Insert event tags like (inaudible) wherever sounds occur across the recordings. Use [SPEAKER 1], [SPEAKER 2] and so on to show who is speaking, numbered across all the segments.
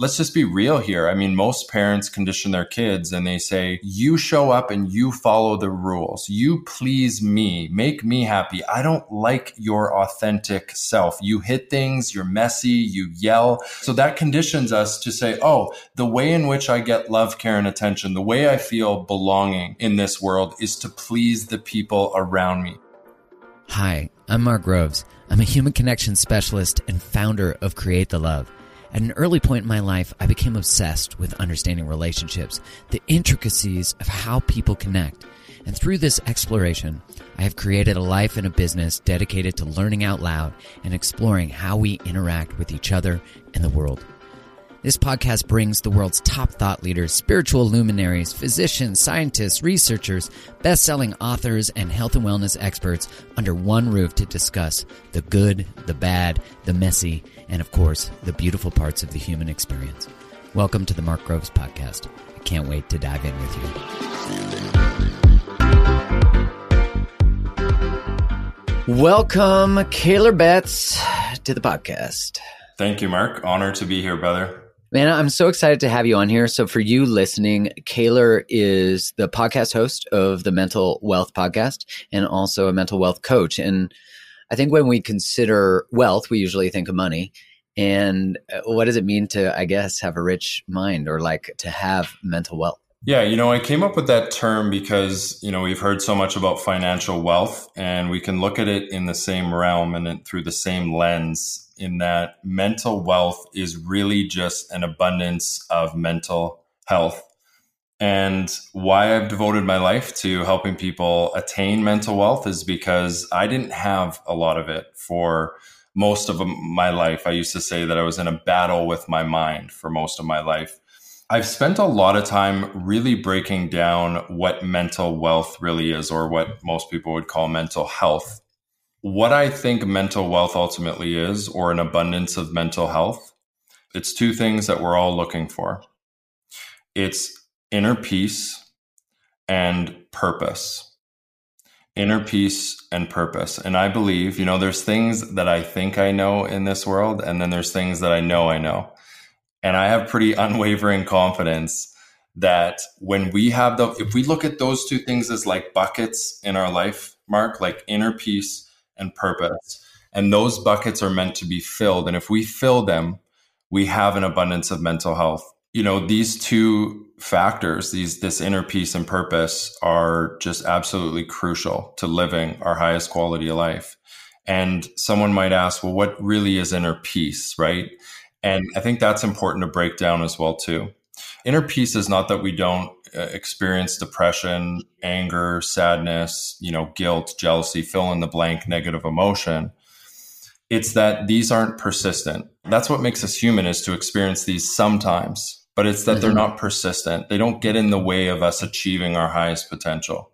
[SPEAKER 1] let's just be real here. I mean, most parents condition their kids and they say, you show up and you follow the rules. You please me, make me happy. I don't like your authentic self. You hit things, you're messy, you yell. So that conditions us to say, oh, the way in which I get love, care, and attention, the way I feel belonging in this world is to please the people around me.
[SPEAKER 2] Hi, I'm Mark Groves. I'm a human connection specialist and founder of Create the Love. At an early point in my life, I became obsessed with understanding relationships, the intricacies of how people connect. And through this exploration, I have created a life and a business dedicated to learning out loud and exploring how we interact with each other and the world. This podcast brings the world's top thought leaders, spiritual luminaries, physicians, scientists, researchers, best selling authors, and health and wellness experts under one roof to discuss the good, the bad, the messy, and of course, the beautiful parts of the human experience. Welcome to the Mark Groves Podcast. I can't wait to dive in with you. Welcome, Kaylor Betts, to the podcast.
[SPEAKER 1] Thank you, Mark. Honor to be here, brother.
[SPEAKER 2] Man, I'm so excited to have you on here. So, for you listening, Kaylor is the podcast host of the Mental Wealth Podcast and also a mental wealth coach. And I think when we consider wealth, we usually think of money. And uh, what does it mean to, I guess, have a rich mind or like to have mental wealth?
[SPEAKER 1] Yeah, you know, I came up with that term because, you know, we've heard so much about financial wealth and we can look at it in the same realm and through the same lens in that mental wealth is really just an abundance of mental health. And why I've devoted my life to helping people attain mental wealth is because I didn't have a lot of it for most of my life. I used to say that I was in a battle with my mind for most of my life. I've spent a lot of time really breaking down what mental wealth really is, or what most people would call mental health what I think mental wealth ultimately is, or an abundance of mental health, it's two things that we're all looking for it's inner peace and purpose. Inner peace and purpose. And I believe, you know, there's things that I think I know in this world, and then there's things that I know I know. And I have pretty (laughs) unwavering confidence that when we have the, if we look at those two things as like buckets in our life, Mark, like inner peace and purpose. And those buckets are meant to be filled. And if we fill them, we have an abundance of mental health. You know, these two factors, these this inner peace and purpose are just absolutely crucial to living our highest quality of life. And someone might ask, well, what really is inner peace, right? And I think that's important to break down as well too. Inner peace is not that we don't uh, experience depression, anger, sadness, you know, guilt, jealousy, fill in the blank negative emotion. It's that these aren't persistent. That's what makes us human is to experience these sometimes, but it's that mm-hmm. they're not persistent. They don't get in the way of us achieving our highest potential.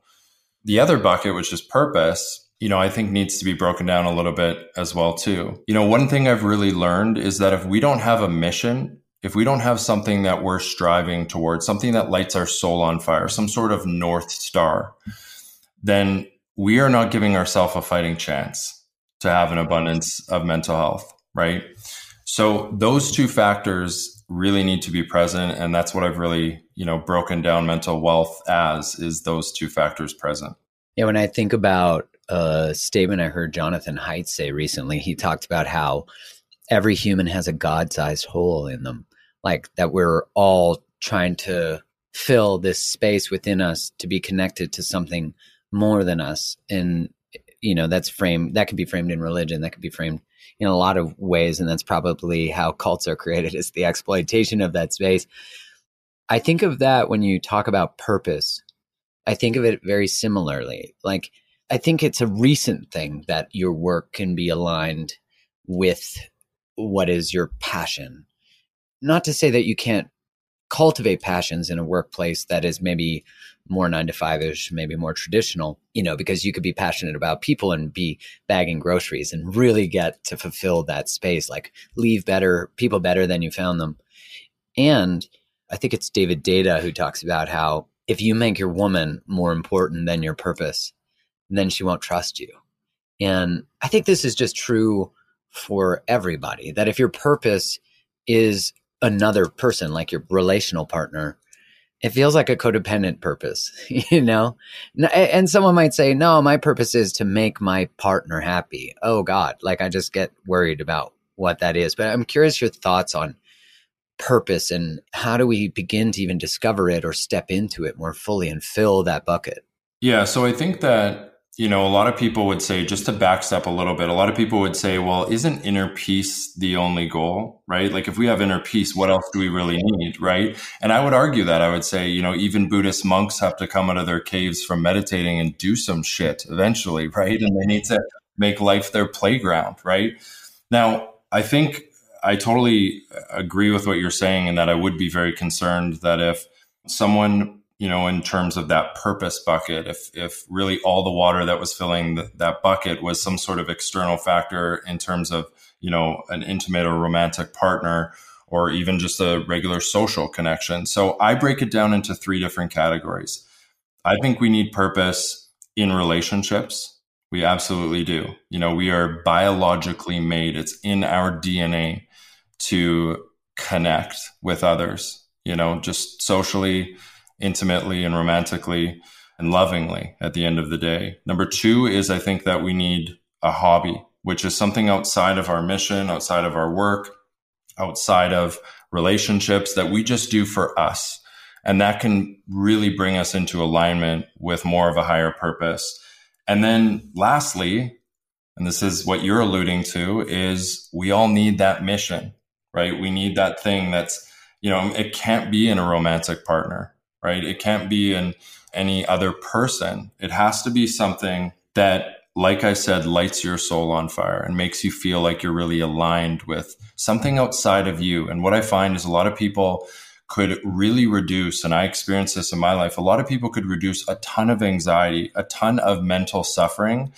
[SPEAKER 1] The other bucket, which is purpose, you know, I think needs to be broken down a little bit as well too. You know, one thing I've really learned is that if we don't have a mission, if we don't have something that we're striving towards, something that lights our soul on fire, some sort of north star, then we are not giving ourselves a fighting chance to have an abundance of mental health, right? So those two factors really need to be present and that's what I've really, you know, broken down mental wealth as is those two factors present.
[SPEAKER 2] Yeah, when I think about a statement I heard Jonathan Haidt say recently, he talked about how every human has a god-sized hole in them, like that we're all trying to fill this space within us to be connected to something more than us and you know that's framed that could be framed in religion that could be framed in a lot of ways and that's probably how cults are created is the exploitation of that space. I think of that when you talk about purpose i think of it very similarly. Like i think it's a recent thing that your work can be aligned with what is your passion. Not to say that you can't cultivate passions in a workplace that is maybe more nine to five ish, maybe more traditional, you know, because you could be passionate about people and be bagging groceries and really get to fulfill that space, like leave better people better than you found them. And I think it's David Deida who talks about how if you make your woman more important than your purpose, then she won't trust you. And I think this is just true for everybody that if your purpose is another person, like your relational partner, it feels like a codependent purpose, (laughs) you know? And someone might say, no, my purpose is to make my partner happy. Oh God, like I just get worried about what that is. But I'm curious your thoughts on purpose and how do we begin to even discover it or step into it more fully and fill that bucket?
[SPEAKER 1] Yeah. So I think that you know, a lot of people would say, just to backstep a little bit, a lot of people would say, well, isn't inner peace the only goal, right? Like, if we have inner peace, what else do we really need, right? And I would argue that I would say, you know, even Buddhist monks have to come out of their caves from meditating and do some shit eventually, (laughs) right? And they need to make life their playground, right? Now, I think I totally agree with what you're saying, and that I would be very concerned that if someone you know, in terms of that purpose bucket, if if really all the water that was filling the, that bucket was some sort of external factor in terms of you know an intimate or romantic partner, or even just a regular social connection. So I break it down into three different categories. I think we need purpose in relationships. We absolutely do. You know, we are biologically made. It's in our DNA to connect with others. You know, just socially intimately and romantically and lovingly at the end of the day. Number two is I think that we need a hobby, which is something outside of our mission, outside of our work, outside of relationships that we just do for us. And that can really bring us into alignment with more of a higher purpose. And then lastly, and this is what you're alluding to, is we all need that mission, right? We need that thing that's, you know, it can't be in a romantic partner right? It can't be in any other person. It has to be something that, like I said, lights your soul on fire and makes you feel like you're really aligned with something outside of you. And what I find is a lot of people could really reduce, and I experienced this in my life, a lot of people could reduce a ton of anxiety, a ton of mental suffering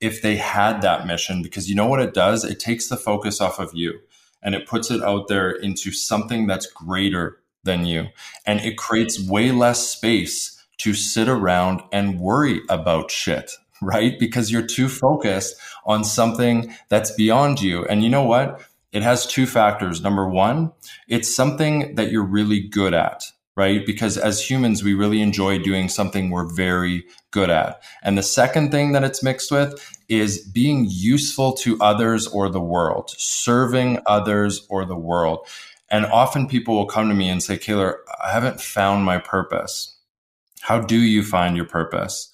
[SPEAKER 1] if they had that mission. Because you know what it does? It takes the focus off of you and it puts it out there into something that's greater than you. And it creates way less space to sit around and worry about shit, (laughs) right? Because you're too focused on something that's beyond you. And you know what? It has two factors. Number one, it's something that you're really good at, right? Because as humans, we really enjoy doing something we're very good at. And the second thing that it's mixed with is being useful to others or the world, serving others or the world. And often people will come to me and say, Kaylor, I haven't found my purpose. How do you find your purpose?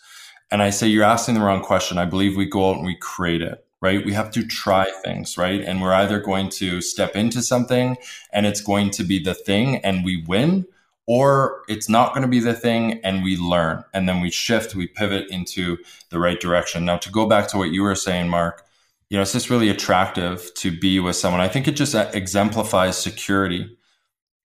[SPEAKER 1] And I say, You're asking the wrong question. I believe we go out and we create it, right? We have to try things, right? And we're either going to step into something and it's going to be the thing and we win, or it's not going to be the thing and we learn and then we shift, we pivot into the right direction. Now, to go back to what you were saying, Mark, you know, it's just really attractive to be with someone. I think it just uh, exemplifies security,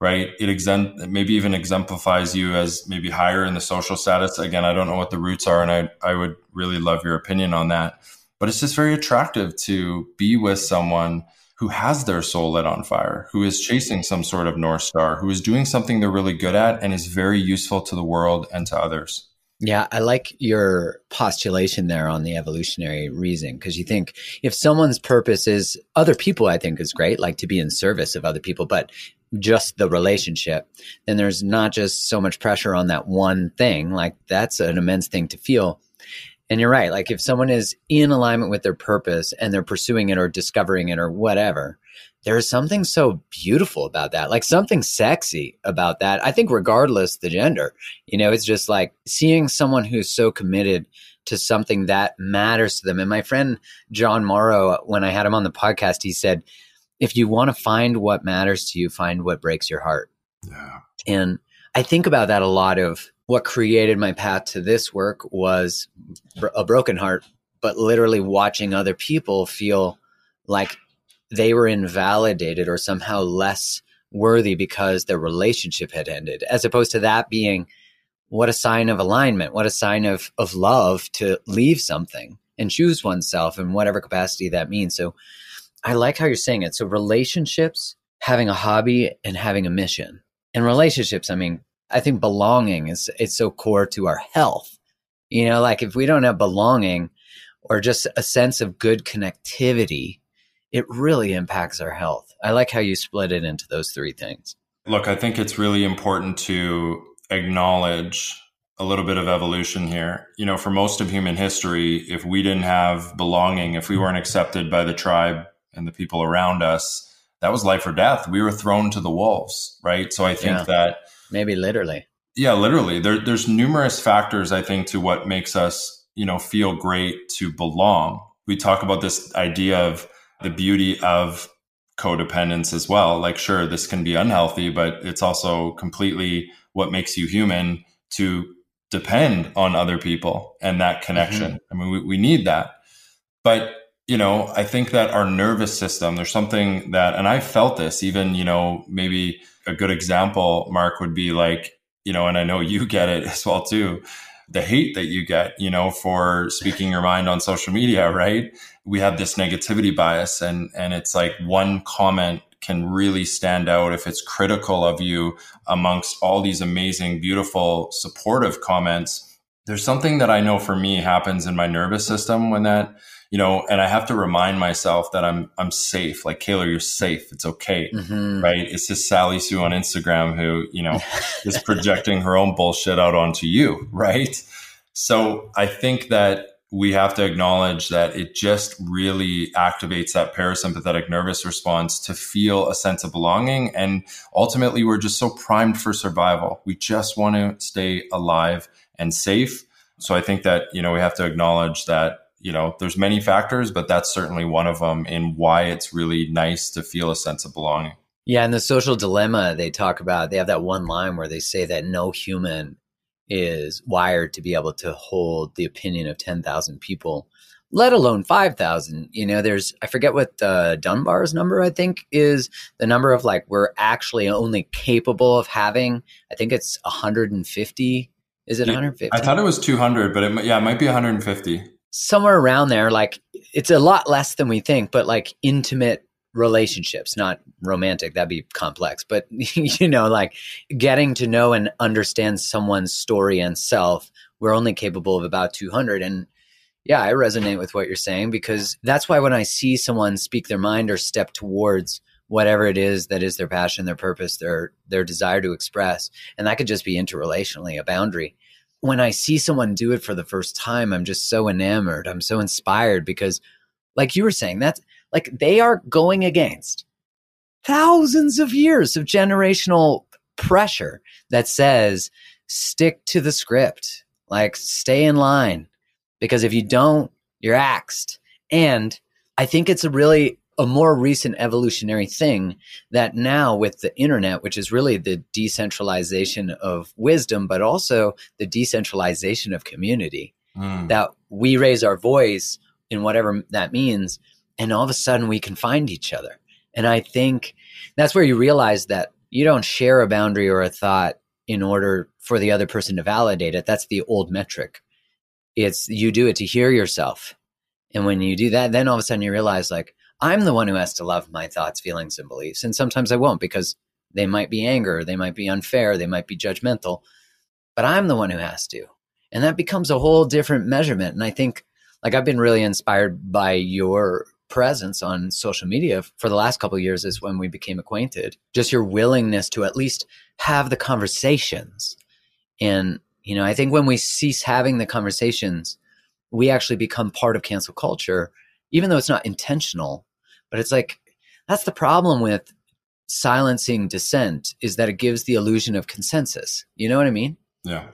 [SPEAKER 1] right? It maybe even exemplifies you as maybe higher in the social status. Again, I don't know what the roots are, and I I would really love your opinion on that. But it's just very attractive to be with someone who has their soul lit on fire, who is chasing some sort of North Star, who is doing something they're really good at and is very useful to the world and to others.
[SPEAKER 2] Yeah, I like your postulation there on the evolutionary reason because you think if someone's purpose is other people, I think is great, like to be in service of other people, but just the relationship, then there's not just so much pressure on that one thing. Like that's an immense thing to feel. And you're right. Like if someone is in alignment with their purpose and they're pursuing it or discovering it or whatever, there's something so beautiful about that. Like something sexy about that. I think regardless the gender, you know, it's just like seeing someone who's so committed to something that matters to them. And my friend John Morrow, when I had him on the podcast, he said, if you want to find what matters to you, find what breaks your heart. Yeah. And I think about that a lot of what created my path to this work was a broken heart, but literally watching other people feel like they were invalidated or somehow less worthy because their relationship had ended, as opposed to that being what a sign of alignment, what a sign of, of love to leave something and choose oneself in whatever capacity that means. So I like how you're saying it. So relationships, having a hobby and having a mission. And relationships, I mean, I think belonging is it's so core to our health. You know, like if we don't have belonging or just a sense of good connectivity, it really impacts our health. I like how you split it into those three things.
[SPEAKER 1] Look, I think it's really important to acknowledge a little bit of evolution here. You know, for most of human history, if we didn't have belonging, if we weren't accepted by the tribe and the people around us, that was life or death. We were thrown to the wolves, right? So I think yeah. that
[SPEAKER 2] maybe literally.
[SPEAKER 1] Yeah, literally. There, there's numerous factors I think to what makes us, you know, feel great to belong. We talk about this idea of the beauty of codependence as well. Like, sure, this can be unhealthy, but it's also completely what makes you human to depend on other people and that connection. Mm-hmm. I mean, we, we need that. But, you know, I think that our nervous system, there's something that, and I felt this even, you know, maybe a good example, Mark, would be like, you know, and I know you (laughs) get it as well too the hate that you get, you know, for speaking your mind on social media, right? We have this negativity bias and and it's like one comment can really stand out if it's critical of you amongst all these amazing, beautiful, supportive comments. There's something that I know for me happens in my nervous system when that you know, and I have to remind myself that I'm I'm safe. Like Kaylor, you're safe. It's okay, mm-hmm. right? It's just Sally Sue on Instagram who you know (laughs) is projecting her own bullshit out onto you, right? So I think that we have to acknowledge that it just really activates that parasympathetic nervous response to feel a sense of belonging. And ultimately, we're just so primed for survival. We just want to stay alive and safe. So I think that, you know, we have to acknowledge that you know, there's many factors, but that's certainly one of them in why it's really nice to feel a sense of belonging.
[SPEAKER 2] Yeah, and the social dilemma they talk about, they have that one line where they say that no human is wired to be able to hold the opinion of 10,000 people, let alone 5,000. You know, there's, I forget what uh, Dunbar's number, I think, is the number of like we're actually only capable of having. I think it's 150. Is it 150?
[SPEAKER 1] I thought it was 200, but it, yeah, it might be 150
[SPEAKER 2] somewhere around there like it's a lot less than we think but like intimate relationships not romantic that'd be complex but (laughs) you know like getting to know and understand someone's story and self we're only capable of about 200 and yeah i resonate with what you're saying because that's why when i see someone speak their mind or step towards whatever it is that is their passion their purpose their their desire to express and that could just be interrelationally a boundary when I see someone do it for the first time, I'm just so enamored. I'm so inspired because, like you were saying, that's like they are going against thousands of years of generational pressure that says, stick to the script, like stay in line. Because if you don't, you're axed. And I think it's a really a more recent evolutionary thing that now with the internet, which is really the decentralization of wisdom, but also the decentralization of community, mm. that we raise our voice in whatever that means. and all of a sudden we can find each other. And I think that's where you realize that you don't share a boundary or a thought in order for the other person to validate it. That's the old metric. It's you do it to hear yourself. And when you do that, then all of a sudden you realize like, I'm the one who has to love my thoughts, feelings, and beliefs. And sometimes I won't because they might be anger, they might be unfair, they might be judgmental, but I'm the one who has to. And that becomes a whole different measurement. And I think, like, I've been really inspired by your presence on social media for the last couple years is when we became acquainted just your willingness to at least have the conversations and you know i think when we cease having the conversations we actually become part of cancel culture even though it's not intentional but it's like that's the problem with silencing dissent is that it gives the illusion of consensus you know what i mean
[SPEAKER 1] yeah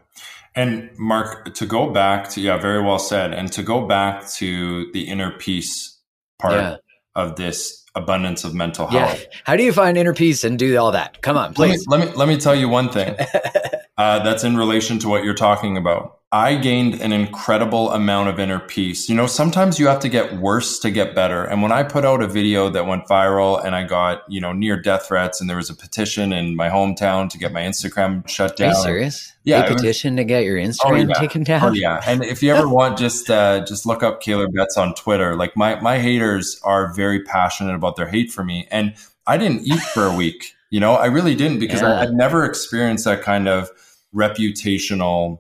[SPEAKER 1] and mark to go back to yeah very well said and to go back to the inner peace part yeah. of this abundance of mental health. Yeah.
[SPEAKER 2] How do you find inner peace and do all that? Come on, please.
[SPEAKER 1] Let me let me, let me tell you one thing (laughs) uh, that's in relation to what you're talking about. I gained an incredible amount of inner peace. You know, sometimes you have to get worse to get better. And when I put out a video that went viral and I got, you know, near death threats and there was a petition in my hometown to get my Instagram shut down.
[SPEAKER 2] Are you serious? Yeah. A petition was, to get your oh, Instagram oh, yeah. taken down?
[SPEAKER 1] Oh, yeah. And if you ever (laughs) want, just uh, just look up Kaylor Betts on Twitter. Like my, my haters are very passionate about their hate for me. And I didn't eat for a week. You know, I really didn't because yeah. I had never experienced that kind of reputational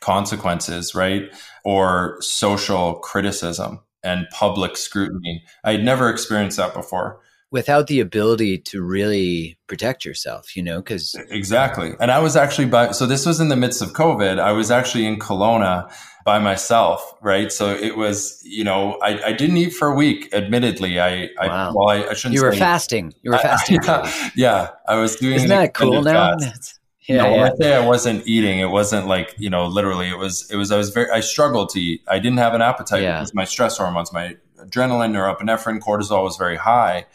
[SPEAKER 1] consequences, right? Or social criticism and public scrutiny. I had never experienced that before.
[SPEAKER 2] Without the ability to really protect yourself, you know, because.
[SPEAKER 1] Exactly. And I was actually by, so this was in the midst of COVID. I was actually in Kelowna by myself, right? So it was, you know, I, I didn't eat for a week. Admittedly, I, I
[SPEAKER 2] wow. well, I, I shouldn't. You were fasting. You were fasting.
[SPEAKER 1] I, yeah, (laughs) yeah, I was doing.
[SPEAKER 2] Isn't that cool now?
[SPEAKER 1] Yeah, no, yeah. when I say I wasn't eating, it wasn't like you know, literally. It was. It was. I was very. I struggled to eat. I didn't have an appetite yeah. because my stress hormones, my adrenaline, norepinephrine, cortisol was very high,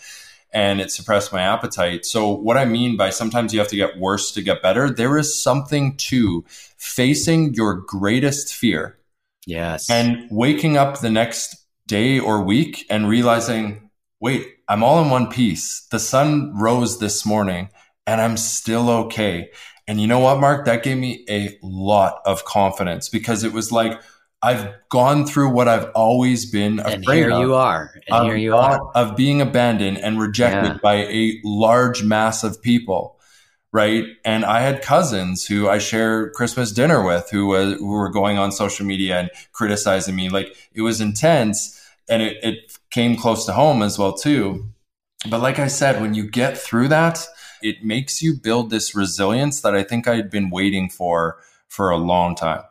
[SPEAKER 1] and it suppressed my appetite. So what I mean by sometimes you have to get worse to get better. There is something to facing your greatest fear.
[SPEAKER 2] Yes.
[SPEAKER 1] And waking up the next day or week and realizing, wait, I'm all in one piece. The sun rose this morning and I'm still okay. And you know what, Mark? That gave me a lot of confidence because it was like, I've gone through what I've always been afraid
[SPEAKER 2] and here
[SPEAKER 1] of.
[SPEAKER 2] you are. And here you are.
[SPEAKER 1] Of being abandoned and rejected yeah. by a large mass of people. Right. And I had cousins who I share Christmas dinner with who, was, who were going on social media and criticizing me. Like it was intense and it, it came close to home as well, too. But like I said, when you get through that, it makes you build this resilience that I think I had been waiting for for a long time.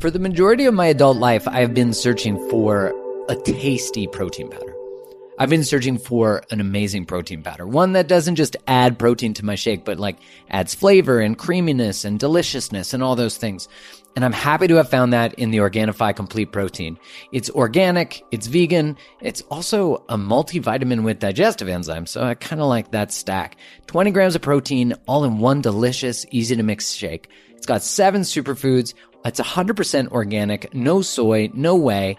[SPEAKER 2] For the majority of my adult life, I have been searching for a tasty protein powder. I've been searching for an amazing protein powder, one that doesn't just add protein to my shake, but like adds flavor and creaminess and deliciousness and all those things. And I'm happy to have found that in the Organifi Complete Protein. It's organic, it's vegan, it's also a multivitamin with digestive enzymes, so I kind of like that stack. 20 grams of protein, all in one delicious, easy to mix shake. It's got seven superfoods, it's 100% organic, no soy, no whey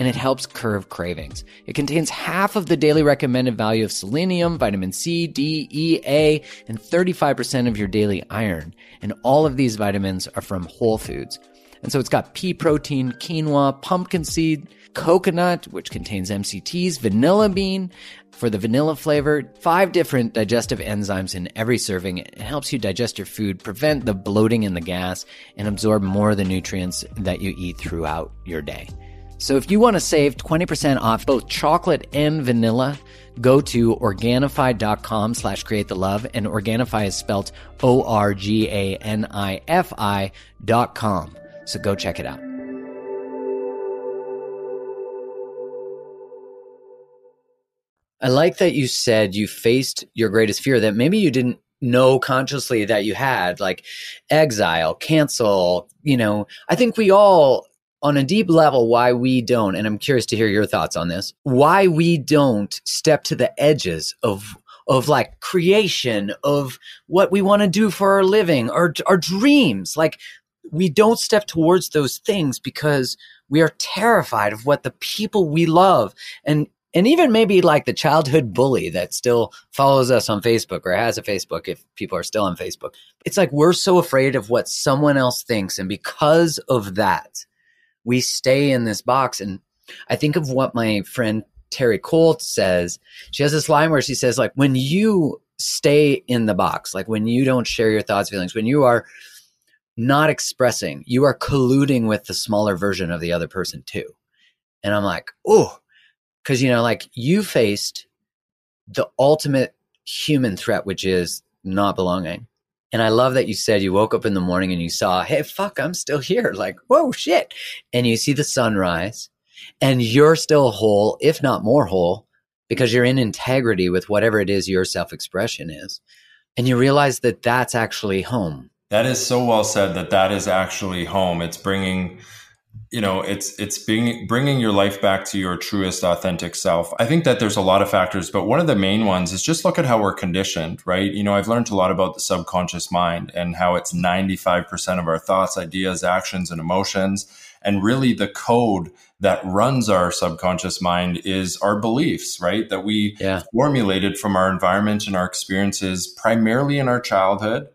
[SPEAKER 2] and it helps curb cravings. It contains half of the daily recommended value of selenium, vitamin C, D, E, A, and 35% of your daily iron. And all of these vitamins are from whole foods. And so it's got pea protein, quinoa, pumpkin seed, coconut, which contains MCTs, vanilla bean for the vanilla flavor, five different digestive enzymes in every serving. It helps you digest your food, prevent the bloating and the gas, and absorb more of the nutrients that you eat throughout your day. So if you want to save 20% off both chocolate and vanilla, go to Organifi.com slash create the love and Organifi is spelled O-R-G-A-N-I-F-I dot com. So go check it out. I like that you said you faced your greatest fear that maybe you didn't know consciously that you had, like exile, cancel, you know, I think we all on a deep level why we don't and i'm curious to hear your thoughts on this why we don't step to the edges of of like creation of what we want to do for our living our our dreams like we don't step towards those things because we are terrified of what the people we love and and even maybe like the childhood bully that still follows us on Facebook or has a Facebook if people are still on Facebook. It's like we're so afraid of what someone else thinks. And because of that, we stay in this box. And I think of what my friend Terri Cole says. She has this line where she says, like, when you stay in the box, like when you don't share your thoughts, feelings, when you are not expressing, you are colluding with the smaller version of the other person too. And I'm like, oh, because, you know, like you faced the ultimate human threat, which is not belonging. And I love that you said you woke up in the morning and you saw, hey, fuck, I'm still here. (laughs) Like, whoa, shit. And you see the sunrise and you're still whole, if not more whole, because you're in integrity with whatever it is your self expression is. And you realize that that's actually home.
[SPEAKER 1] That is so well said that that is actually home. It's bringing you know it's it's being bringing your life back to your truest authentic self. I think that there's a lot of factors but one of the main ones is just look at how we're conditioned right? You know i've learned a lot about the subconscious mind and how it's 95% of our thoughts ideas actions and emotions. And really the code that runs our subconscious mind is our beliefs right? That we yeah. formulated from our environment and our experiences primarily in our childhood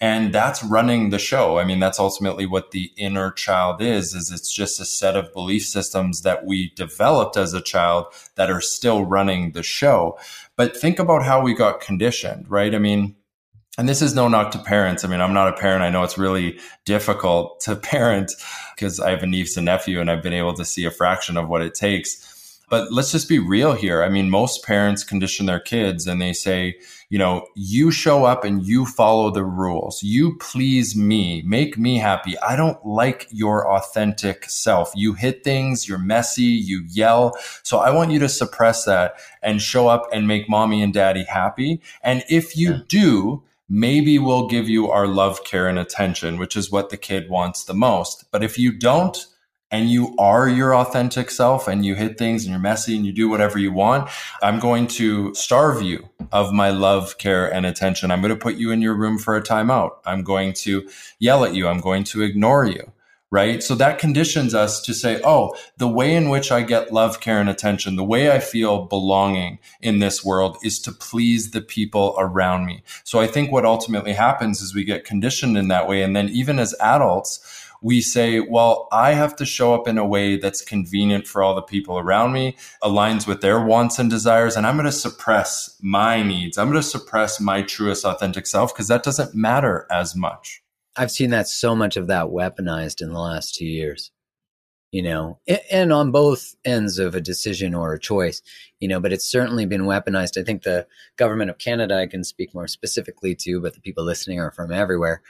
[SPEAKER 1] and that's running the show i mean that's ultimately what the inner child is is it's just a set of belief systems that we developed as a child that are still running the show but think about how we got conditioned right i mean and this is no knock to parents. I mean, I'm not a parent. I know it's really difficult to (laughs) parent because I have a niece and nephew and I've been able to see a fraction of what it takes. But let's just be real here. I mean, most parents condition their kids and they say, you know, you show up and you follow the rules. You please me, make me happy. I don't like your authentic self. You hit things, you're messy, you yell. So I want you to suppress that and show up and make mommy and daddy happy. And if you yeah. do, maybe we'll give you our love, care, and attention, which is what the kid wants the most. But if you don't, and you are your authentic self and you hit things and you're messy and you do whatever you want, I'm going to starve you of my love, care, and attention. I'm going to put you in your room for a timeout. I'm going to yell at you. I'm going to ignore you. Right. So that conditions us to say, oh, the way in which I get love, care, and attention, the way I feel belonging in this world is to please the people around me. So I think what ultimately happens is we get conditioned in that way. And then even as adults, we say, well, I have to show up in a way that's convenient for all the people around me, aligns with their wants and desires, and I'm going to suppress my needs. I'm going to suppress my truest authentic self because that doesn't matter as much.
[SPEAKER 2] I've seen that so much of that weaponized in the last two years, you know, and on both ends of a decision or a choice, you know, but it's certainly been weaponized. I think the government of Canada, I can speak more specifically to, but the people listening are from everywhere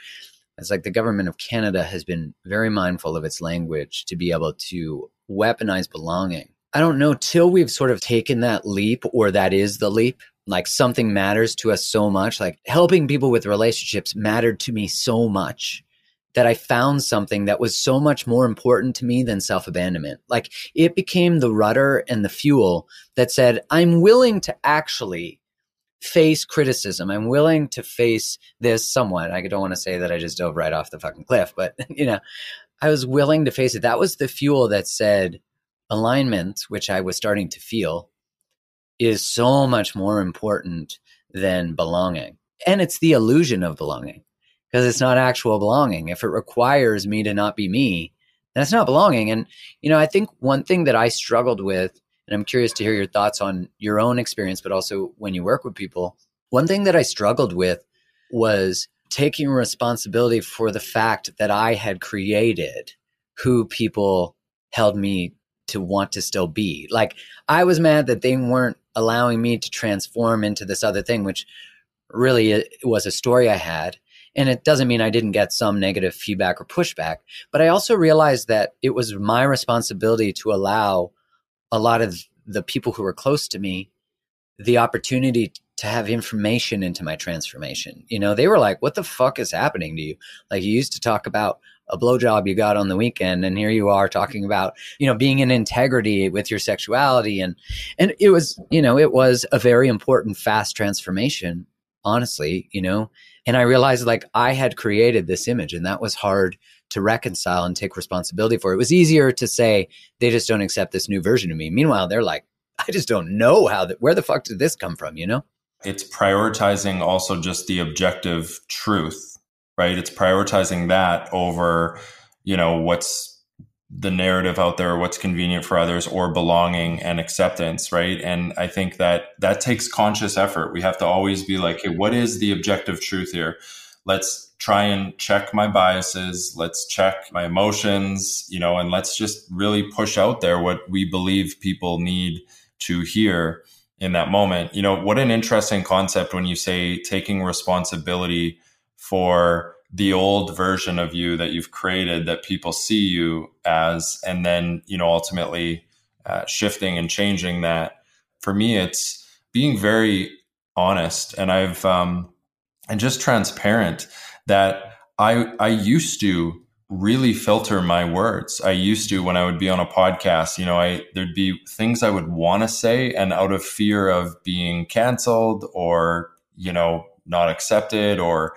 [SPEAKER 2] it's like the government of Canada has been very mindful of its language to be able to weaponize belonging. I don't know till we've sort of taken that leap or that is the leap. Like something matters to us so much. Like helping people with relationships mattered to me so much that I found something that was so much more important to me than self abandonment. Like it became the rudder and the fuel that said, I'm willing to actually face criticism. I'm willing to face this somewhat. I don't want to say that I just dove right off the fucking cliff, but (laughs) you know, I was willing to face it. That was the fuel that said alignment, which I was starting to feel, is so much more important than belonging. And it's the illusion of belonging because it's not actual belonging. If it requires me to not be me, that's not belonging. And, you know, I think one thing that I struggled with and I'm curious to hear your thoughts on your own experience, but also when you work with people. One thing that I struggled with was taking responsibility for the fact that I had created who people held me to want to still be. Like I was mad that they weren't allowing me to transform into this other thing, which really was a story I had. And it doesn't mean I didn't get some negative feedback or pushback, but I also realized that it was my responsibility to allow a lot of the people who were close to me the opportunity to have information into my transformation. You know, they were like, what the fuck is happening to you? Like you used to talk about a blowjob you got on the weekend and here you are talking about, you know, being in integrity with your sexuality and and it was, you know, it was a very important fast transformation, honestly, you know. And I realized like I had created this image and that was hard to reconcile and take responsibility for. It was easier to say they just don't accept this new version of me. Meanwhile, they're like, (laughs) I just don't know how that. Where the fuck did this come from? You know?
[SPEAKER 1] It's prioritizing also just the objective truth, right? It's prioritizing that over, you know, what's the narrative out there, what's convenient for others, or belonging and acceptance, right? And I think that that takes conscious effort. We have to always be like, hey, what is the objective truth here? Let's try and check my biases. Let's check my emotions, you know, and let's just really push out there what we believe people need to hear in that moment. You know, what an interesting concept when you say taking responsibility for the old version of you that you've created that people see you as and then you know ultimately uh, shifting and changing that for me it's being very honest and i've um and just transparent that i i used to really filter my words i used to when i would be on a podcast you know i there'd be things i would want to say and out of fear of being canceled or you know not accepted or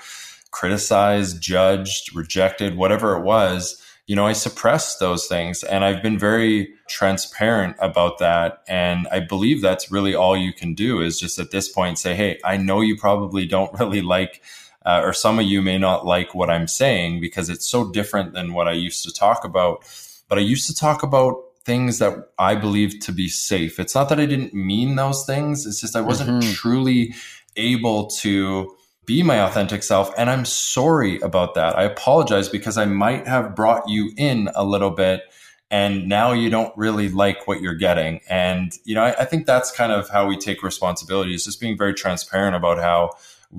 [SPEAKER 1] criticized, judged, rejected, whatever it was, you know, I suppressed those things and I've been very transparent about that. And I believe that's really all you can do is just at this point say, Hey, I know you probably don't (laughs) really like, uh, or some of you may not like what I'm saying because it's so different than what I used to talk about. But I used to talk about things that I believe to be safe. It's not that I didn't mean those things. It's just I wasn't mm-hmm. truly able to be my authentic self. And I'm sorry about that. I apologize because I might have brought you in a little bit and now you don't really like what you're getting. And, you know, I, I think that's kind of how we take responsibility is just being very transparent about how,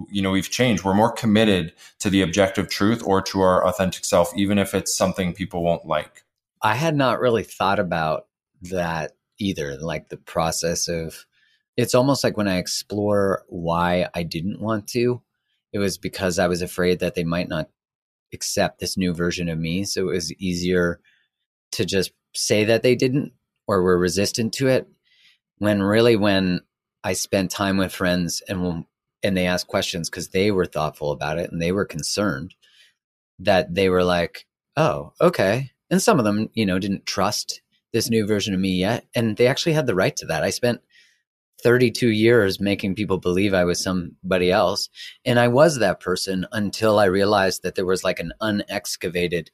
[SPEAKER 1] you know, we've changed. We're more committed to the objective truth or to our authentic self, even if it's something people won't like.
[SPEAKER 2] I had not really thought about that either, like the process of it's almost like when I explore why I didn't want to, it was because I was afraid that they might not accept this new version of me. So it was easier to just say that they didn't or were resistant to it. When really, when I spent time with friends and and they asked questions because they were thoughtful about it and they were concerned, that they were like, "Oh, okay." And some of them, you know, didn't trust this new version of me yet, and they actually had the right to that. I spent 32 years making people believe I was somebody else. And I was that person until I realized that there was like an unexcavated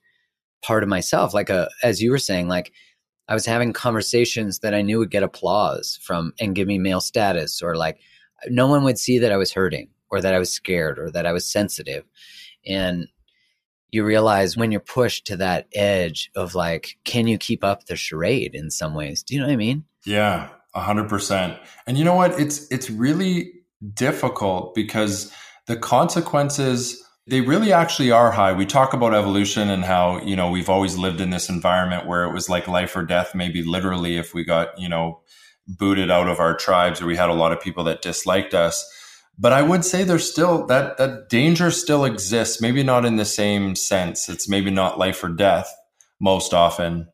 [SPEAKER 2] part of myself. Like a, as you were saying, like I was having conversations that I knew would get applause from and give me male status or like no one would see that I was hurting or that I was scared or that I was sensitive. And you realize when you're pushed to that edge of like, can you keep up the charade in some ways? Do you know what I mean?
[SPEAKER 1] Yeah a hundred percent. And you know what? It's it's really difficult because the consequences they really actually are high. We talk about evolution and how, you know, we've always lived in this environment where it was like life or death, maybe literally if we got, you know, booted out of our tribes or we had a lot of people that disliked us. But I would say there's still that that danger still exists, maybe not in the same sense. It's maybe not life or death most often,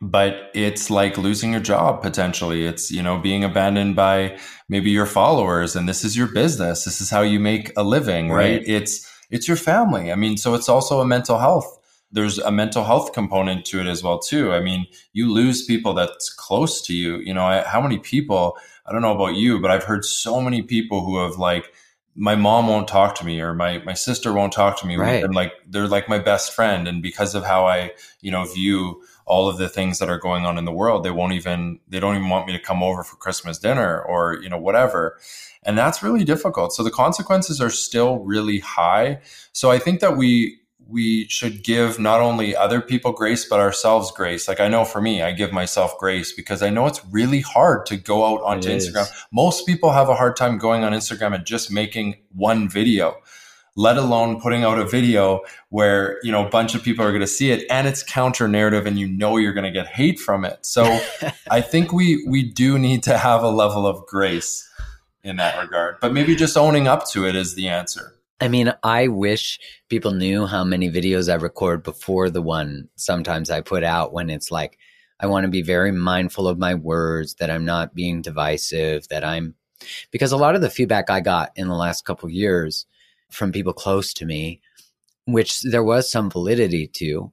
[SPEAKER 1] but it's like losing your job potentially it's you know being abandoned by maybe your followers and this is your business this is how you make a living right, right? it's it's your family i mean so it's also a mental health there's a mental health component to it as well too. I mean you lose people that's close to you. You know I, how many people i don't know about you but i've heard so many people who have like my mom won't talk to me or my my sister won't talk to me. Right. and like they're like my best friend. And because of how i you know view all of the things that are going on in the world they won't even they don't even want me to come over for christmas dinner or you know whatever. And that's really difficult. So the consequences are still really high. So i think that we we should give not only other people grace but ourselves grace. Like i know for me i give myself grace because i know it's really hard to go out onto instagram. Most people have a hard time going on instagram and just making one video let alone putting out a video where you know a bunch of people are going to see it and it's counter narrative and you know you're going to get hate from it. So (laughs) i think we we do need to have a level of grace in that regard. But maybe just owning up to it is the answer
[SPEAKER 2] I mean, I wish people knew how many videos I record before the one sometimes I put out when it's like, I want to be very mindful of my words, that I'm not being divisive, that I'm, because a lot of the feedback I got in the last couple years from people close to me which there was some validity to,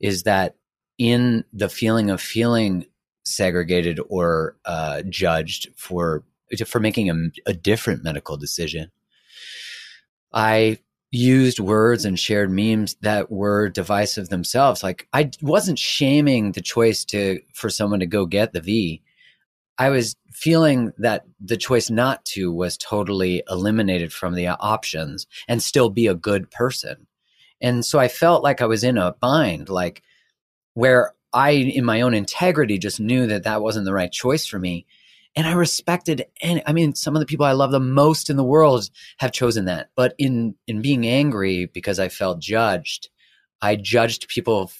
[SPEAKER 2] is that in the feeling of feeling segregated or uh, judged for for making a, a different medical decision, I used words and shared memes that were divisive themselves. Like I wasn't shaming the choice to for someone to go get the V. I was feeling that the choice not to was totally eliminated from the options and still be a good person. And so I felt like I was in a bind, like where I, in my own integrity, just knew that that wasn't the right choice for me. And I respected, and I mean, some of the people I love the most in the world have chosen that. But in in being angry because I felt judged, I judged people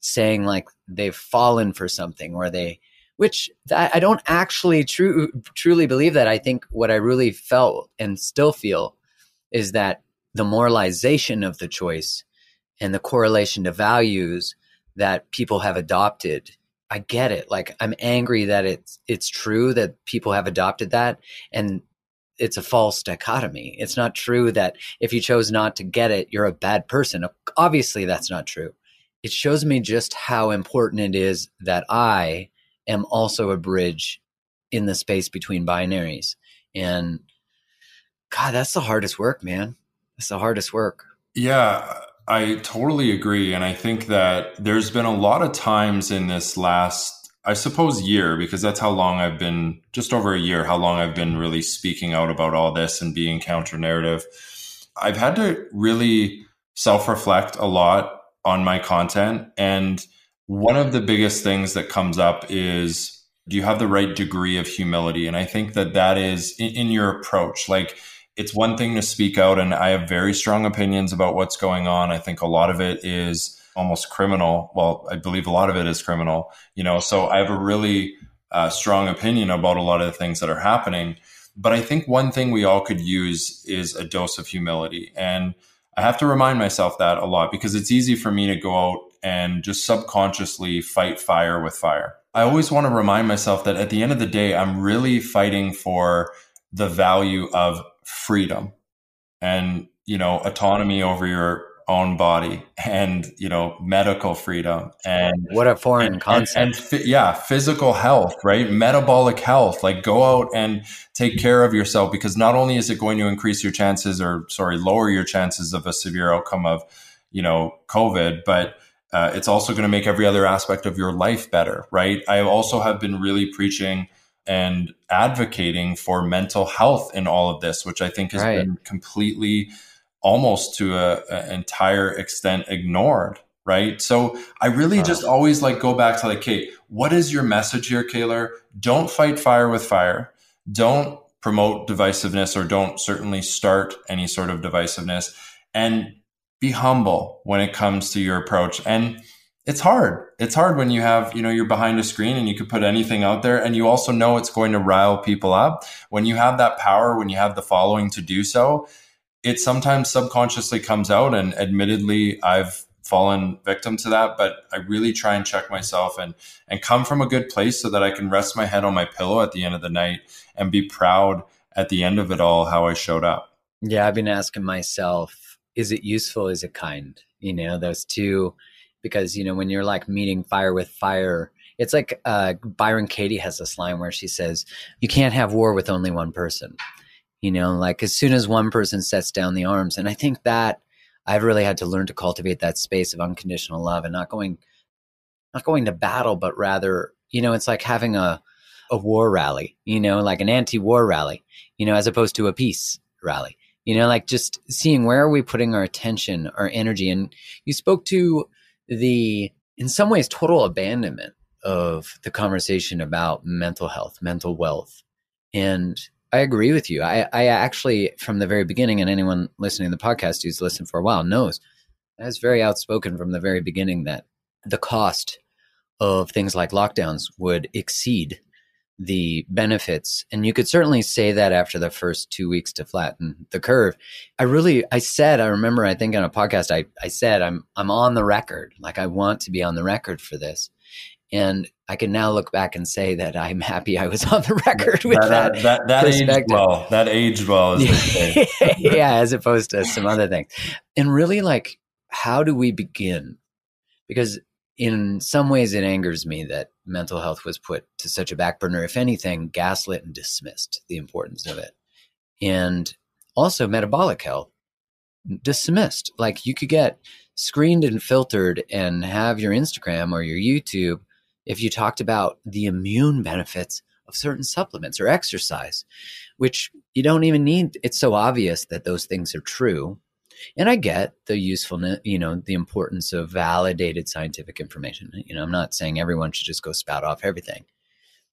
[SPEAKER 2] saying like they've fallen for something or they which I don't actually true, truly believe that. I think what I really felt and still feel is that the moralization of the choice and the correlation to values that people have adopted. I get it. Like I'm angry that it's it's true that people have adopted that and it's a false dichotomy. It's not true that if you chose not to get it, you're a bad person. Obviously that's not true. It shows me just how important it is that I am also a bridge in the space between binaries. And God, that's the hardest work, man. That's the hardest work.
[SPEAKER 1] Yeah, I totally agree. And I think that there's been a lot of times in this last, I suppose, year, because that's how long I've been, just over a year, how long I've been really speaking out about all this and being counter narrative. I've had to really self reflect a lot on my content. And one of the biggest things that comes up is do you have the right degree of humility? And I think that that is in, in, your approach. Like, it's one thing to speak out, and I have very strong opinions about what's going on. I think a lot of it is almost criminal. Well, I believe a lot of it is criminal, you know, so I have a really uh, strong opinion about a lot of the things that are happening. But I think one thing we all could use is a dose of humility. And I have to remind myself that a lot because it's easy for me to go out and just subconsciously fight fire with fire. I always want to remind myself that at the end of the day, I'm really fighting for the value of freedom and, you know, autonomy over your own body and, you know, medical freedom and
[SPEAKER 2] what a foreign
[SPEAKER 1] and,
[SPEAKER 2] concept.
[SPEAKER 1] And, and, yeah, physical health, right? Metabolic health. Like go out and take care of yourself because not only is it going to increase your chances or sorry, lower your chances of a severe outcome of, you know, COVID, but uh, it's also going to make every other aspect of your life better, right? I also have been really preaching and advocating for mental health in all of this, which I think has right. been completely, almost to an entire extent, ignored. Right. So I really just always like go back to like, okay, what is your message here, Kaylor? Don't fight fire with fire. Don't promote divisiveness or don't certainly start any sort of divisiveness. And be humble when it comes to your approach. And it's hard. It's hard when you have, you know, you're behind a screen and you could put anything out there and you also know it's going to rile people up. When you have that power, when you have the following to do so, it sometimes subconsciously comes out. And admittedly, I've fallen victim to that, but I really try and check myself and and come from a good place so that I can rest my head on my pillow at the end of the night and be proud at the end of it all how I showed up.
[SPEAKER 2] Yeah, I've been asking myself is it useful? Is it kind? You know, those two, because, you know, when you're like meeting fire with fire, it's like uh, Byron Katie has this line where she says, you can't have war with only one person. You know, like as soon as one person sets down the arms. And I think that I've really had to learn to cultivate that space of unconditional love and not going, not going to battle, but rather, you know, it's like having a, a war rally, you know, like an anti-war rally, you know, as opposed to a peace rally you know like just seeing where are we putting our attention our energy and you spoke to the in some ways total abandonment of the conversation about mental health mental wealth. And i agree with you. I, I actually from the very beginning and anyone listening to the podcast who's listened for a while knows i was very outspoken from the very beginning that the cost of things like lockdowns would exceed the benefits. And you could certainly say that after the first two weeks to flatten the curve. I really, I said, I remember, I think on a podcast, I, I said, I'm, I'm on the record. Like I want to be on the record for this. And I can now look back and say that I'm happy I was (laughs) on the record with that.
[SPEAKER 1] That, that, that aged well. That aged well. (laughs)
[SPEAKER 2] yeah, as opposed to some other things. And really, like, how do we begin? Because in some ways, it angers me that mental health was put to such a back burner. If anything, gaslit and dismissed the importance of it. And also, metabolic health dismissed. Like you could get screened and filtered and have your Instagram or your YouTube if you talked about the immune benefits of certain supplements or exercise, which you don't even need. It's so obvious that those things are true. And I get the usefulness, you know, the importance of validated scientific information. You know, I'm not saying everyone should just go spout off everything.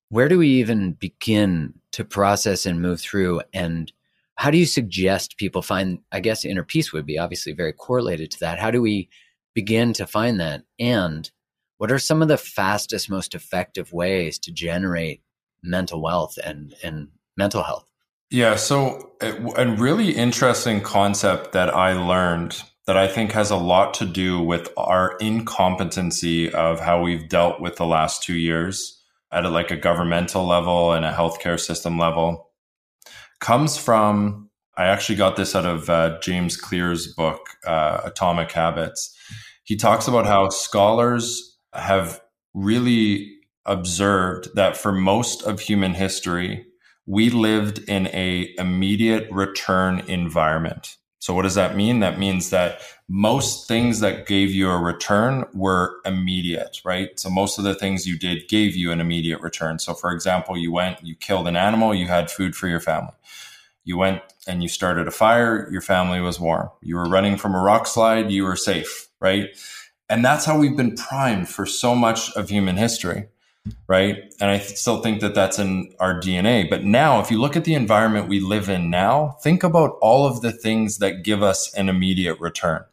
[SPEAKER 2] Where do we even begin to process and move through? And how do you suggest people find, I guess inner peace would be obviously very correlated to that. How do we begin to find that? And what are some of the fastest, most effective ways to generate mental wealth and, and mental health?
[SPEAKER 1] Yeah. So, a really interesting concept that I learned that I think has a lot to do with our incompetency of how we've dealt with the last two years at a, like a governmental level and a healthcare system level comes from. I actually got this out of uh, James Clear's book, uh, Atomic Habits. He talks about how scholars have really observed that for most of human history, we lived in a immediate return environment. So what does that mean? That means that most things that gave you a return were immediate, right? So most of the things you did gave you an immediate return. So for example, you went, you killed an animal, you had food for your family. You went and you started a fire, your family was warm. You were running from a rock slide, you were safe, right? And that's how we've been primed for so much of human history right? And I still think that that's in our DNA. But now, if you look at the environment we live in now, think about all of the things that give us an immediate return,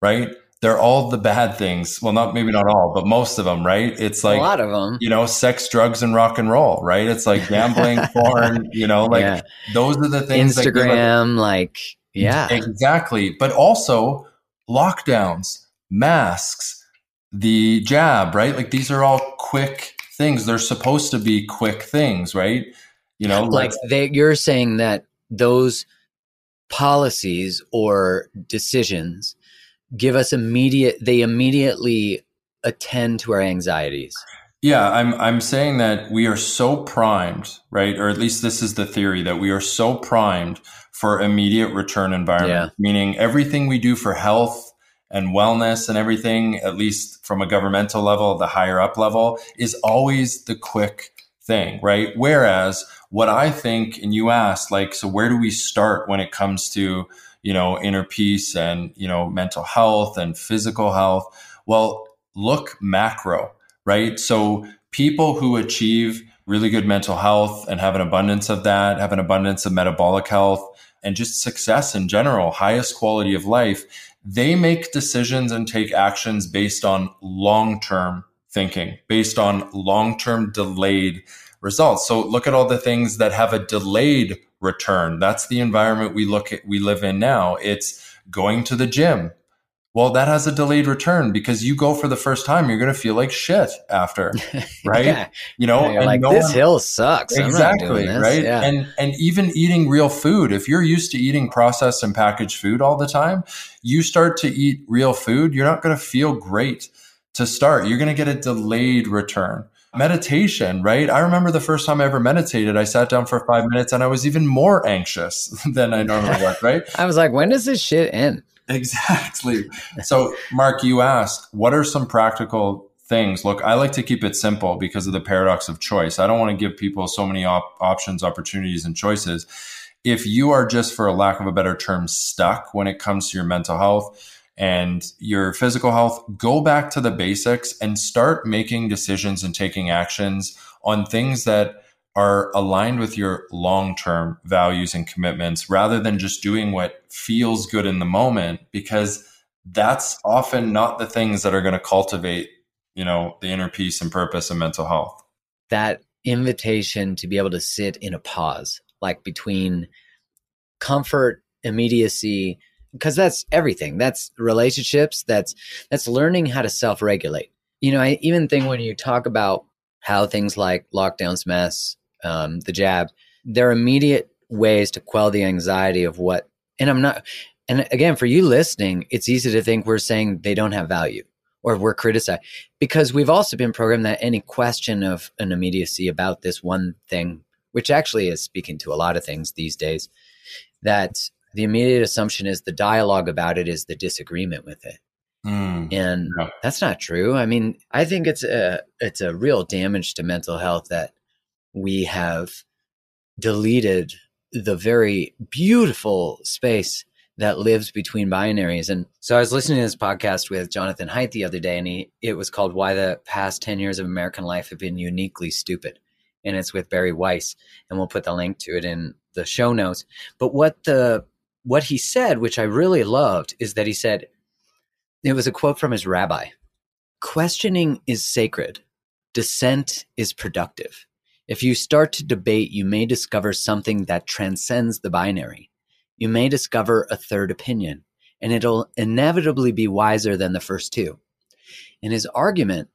[SPEAKER 1] right? They're all the bad things. Well, not maybe not all, but most of them, right? It's like
[SPEAKER 2] a lot of them,
[SPEAKER 1] you know, sex, drugs, and rock and roll, right? It's like gambling, (laughs) porn, you know, like yeah. those are the things.
[SPEAKER 2] Instagram, like yeah,
[SPEAKER 1] exactly. But also lockdowns, masks, the jab, right? Like these are all quick things. They're supposed to be quick things, right? You know,
[SPEAKER 2] like they, you're saying that those policies or decisions give us immediate, they immediately attend to our anxieties.
[SPEAKER 1] Yeah, I'm I'm saying that we are so primed, right? Or at least this is the theory that we are so primed for immediate return environment, yeah. meaning everything we do for health, and wellness and everything, at least from a governmental level, the higher up level, is always the quick thing, right? Whereas what I think, and you asked, like, so where do we start when it comes to, you know, inner peace and, you know, mental health and physical health? Well, look macro, right? So people who achieve really good mental health and have an abundance of that, have an abundance of metabolic health and just success in general, highest quality of life, they make decisions and take actions based on long term thinking, based on long term delayed results. So look at all the things that have a delayed return. That's the environment we look at, we live in now. It's going to the gym, well, that has a delayed return because you go for the first time, you're going to feel like shit after, (laughs) right? yeah. You know,
[SPEAKER 2] yeah, like no this one, hill sucks.
[SPEAKER 1] Exactly, right? Yeah. And and even eating real food, if you're used to eating processed and packaged food all the time, you start to eat real food, you're not going to feel great to start. You're going to get a delayed return. Meditation, right? I remember the first time I ever meditated, I sat down for five minutes and I was even more anxious (laughs) than I normally was, right? (laughs)
[SPEAKER 2] I was like, when does this shit end? (laughs)
[SPEAKER 1] Exactly. So, Mark, you asked, what are some practical things? Look, I like to keep it simple because of the paradox of choice. I don't want to give people so many op- options, opportunities, and choices. If you are just, for a lack of a better term, stuck when it comes to your mental health and your physical health, go back to the basics and start making decisions and taking actions on things that are aligned with your long term values and commitments rather than just doing what feels good in the moment, because that's often not the things that are going to cultivate, you know, the inner peace and purpose and mental health.
[SPEAKER 2] That invitation to be able to sit in a pause, like between comfort, immediacy, because that's everything. That's relationships. That's that's learning how to self regulate. You know, I even think when you talk about how things like lockdowns mess um, the jab, there are immediate ways to quell the anxiety of what, and I'm not, And again, for you listening, it's easy to think we're saying they don't have value or we're criticized because we've also been programmed that any question of an immediacy about this one thing, which actually is speaking to a lot of things these days, that the immediate assumption is the dialogue about it is the disagreement with it. Mm, and that's not true. I mean, I think it's a it's a real damage to mental health that we have deleted the very beautiful space that lives between binaries. And so I was listening to this podcast with Jonathan Haidt the other day, and he, it was called Why the Past 10 Years of American Life Have Been Uniquely Stupid. And it's with Bari Weiss. And we'll put the link to it in the show notes. But what the what he said, which I really loved, is that he said, it was a quote from his rabbi Questioning is sacred, dissent is productive. If you start to debate, you may discover something that transcends the binary you may discover a third opinion, and it'll inevitably be wiser than the first two. And his argument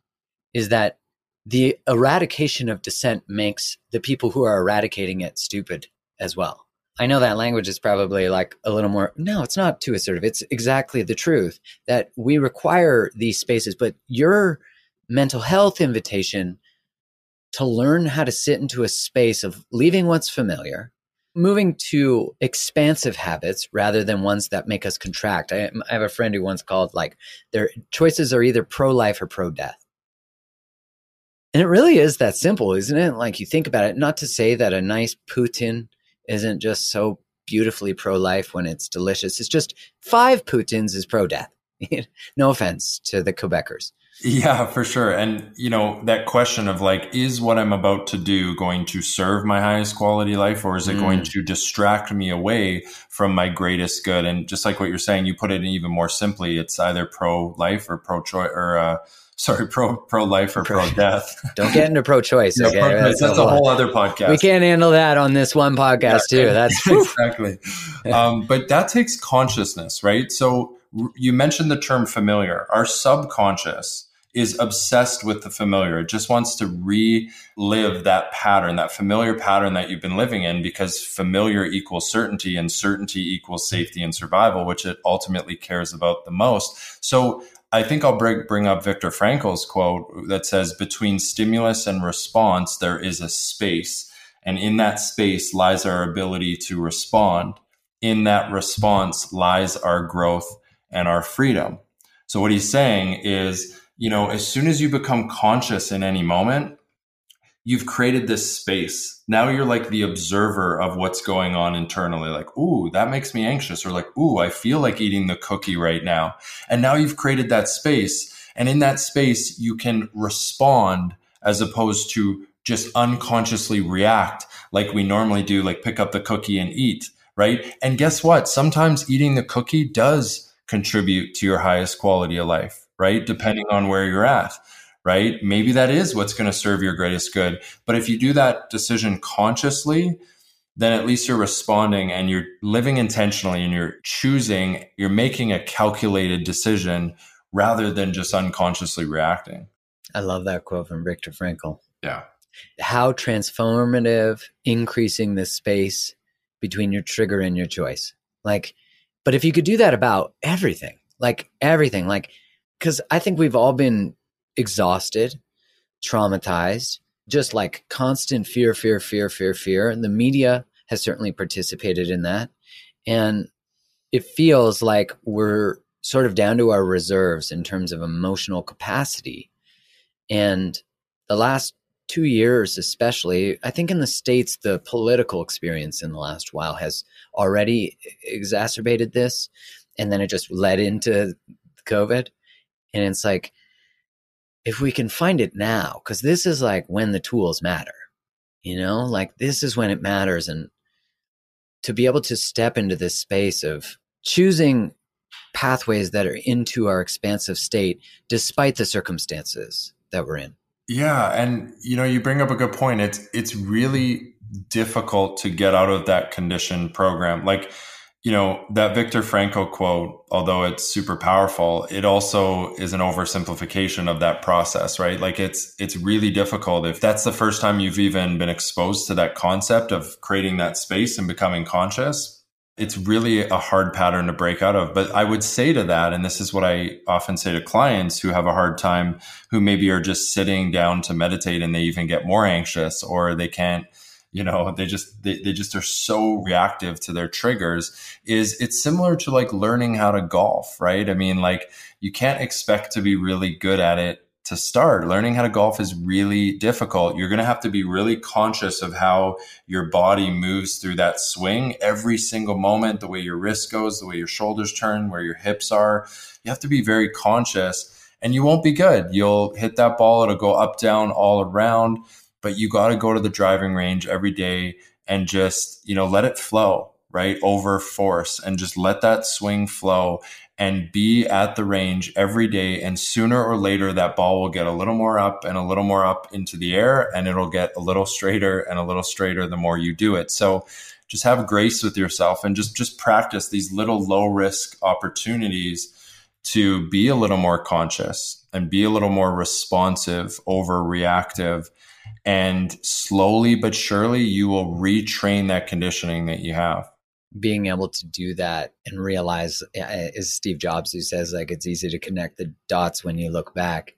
[SPEAKER 2] is that the eradication of dissent makes the people who are eradicating it stupid as well. I know that language is probably like a little more, no, it's not too assertive. It's exactly the truth that we require these spaces, but your mental health invitation to learn how to sit into a space of leaving what's familiar moving to expansive habits rather than ones that make us contract. I, I have a friend who once called like their choices are either pro life or pro death. And it really is that simple, isn't it? Like you think about it, not to say that a nice poutine isn't just so beautifully pro life when it's delicious. It's just five poutines is pro death. (laughs) no offense to the Quebecers.
[SPEAKER 1] Yeah, for sure. And, you know, that question of like, is what I'm about to do going to serve my highest quality life or is it mm. going to distract me away from my greatest good? And just like what you're saying, you put it even more simply, it's either pro life or pro choice or, uh, (laughs) sorry, pro pro life or pro death. (laughs)
[SPEAKER 2] Don't get into pro choice. (laughs) Okay,
[SPEAKER 1] that's, that's a, whole, whole other podcast.
[SPEAKER 2] We can't handle that on this one podcast yeah, too. That's
[SPEAKER 1] exactly. um, but that takes consciousness, right? So you mentioned the term familiar. Our subconscious is obsessed with the familiar. It just wants to relive that pattern, that familiar pattern that you've been living in, because familiar equals certainty and certainty equals safety and survival, which it ultimately cares about the most. So I think I'll bring, bring up Viktor Frankl's quote that says, Between stimulus and response, there is a space. And in that space lies our ability to respond. In that response lies our growth and our freedom. So what he's saying is, you know, as soon as you become conscious in any moment, you've created this space. Now you're like the observer of what's going on internally. Like, ooh, that makes me anxious. Or like, ooh, I feel like eating the cookie right now. And now you've created that space. And in that space, you can respond as opposed to just unconsciously react like we normally do, like pick up the cookie and eat. Right. And guess what? Sometimes eating the cookie does contribute to your highest quality of life right? Depending on where you're at, right? Maybe that is what's going to serve your greatest good. But if you do that decision consciously, then at least you're responding and you're living intentionally and you're choosing, you're making a calculated decision rather than just unconsciously reacting.
[SPEAKER 2] I love that quote from Viktor Frankl.
[SPEAKER 1] Yeah.
[SPEAKER 2] How transformative increasing the space between your trigger and your choice. Like, but if you could do that about everything, like everything, like because I think we've all been exhausted, traumatized, just like constant fear, fear, fear, fear, fear. And the media has certainly participated in that. And it feels like we're sort of down to our reserves in terms of emotional capacity. And the last two years, especially, I think in the States, the political experience in the last while has already exacerbated this. And then it just led into COVID. And it's like, if we can find it now, because this is like when the tools matter, you know, like this is when it matters. And to be able to step into this space of choosing pathways that are into our expansive state, despite the circumstances that we're in.
[SPEAKER 1] Yeah. And, you know, you bring up a good point. It's, it's really difficult to get out of that condition program. Like, you know, that Viktor Frankl quote, although it's super powerful, it also is an oversimplification of that process, right? Like it's it's really difficult if that's the first time you've even been exposed to that concept of creating that space and becoming conscious. it's really a hard pattern to break out of. But I would say to that, and this is what I often say to clients who have a hard time, who maybe are just sitting down to meditate and they even get more anxious or they can't, you know, they just, they, they just are so reactive to their triggers is it's similar to like learning how to golf, right? I mean, like you can't expect to be really good at it to start. Learning how to golf is really difficult. You're going to have to be really conscious of how your body moves through that swing every single moment, the way your wrist goes, the way your shoulders turn, where your hips are. You have to be very conscious and you won't be good. You'll hit that ball, it'll go up, down, all around, but you got to go to the driving range every day and just, you know, let it flow, right? Over force and just let that swing flow and be at the range every day. And sooner or later, that ball will get a little more up and a little more up into the air, and it'll get a little straighter and a little straighter the more you do it. So just have grace with yourself and just just practice these little low risk opportunities to be a little more conscious and be a little more responsive over reactive and slowly but surely you will retrain that conditioning that you have
[SPEAKER 2] being able to do that and realize uh, is Steve Jobs who says like it's easy to connect the dots when you look back.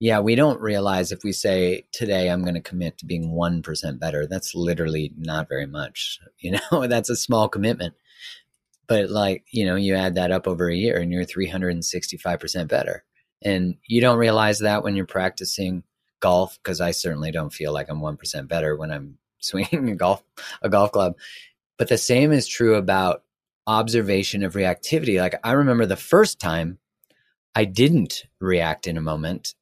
[SPEAKER 2] Yeah, we don't realize if we say today I'm going to commit to being 1% better. That's literally not very much. (laughs) You know, that's a small commitment. But like, you know, you add that up over a year and you're 365% better. And you don't realize that when you're practicing golf because I certainly don't feel like I'm 1% better when I'm (laughs) swinging a golf a golf club but the same is true about observation of reactivity. Like I remember the first time I didn't react in a moment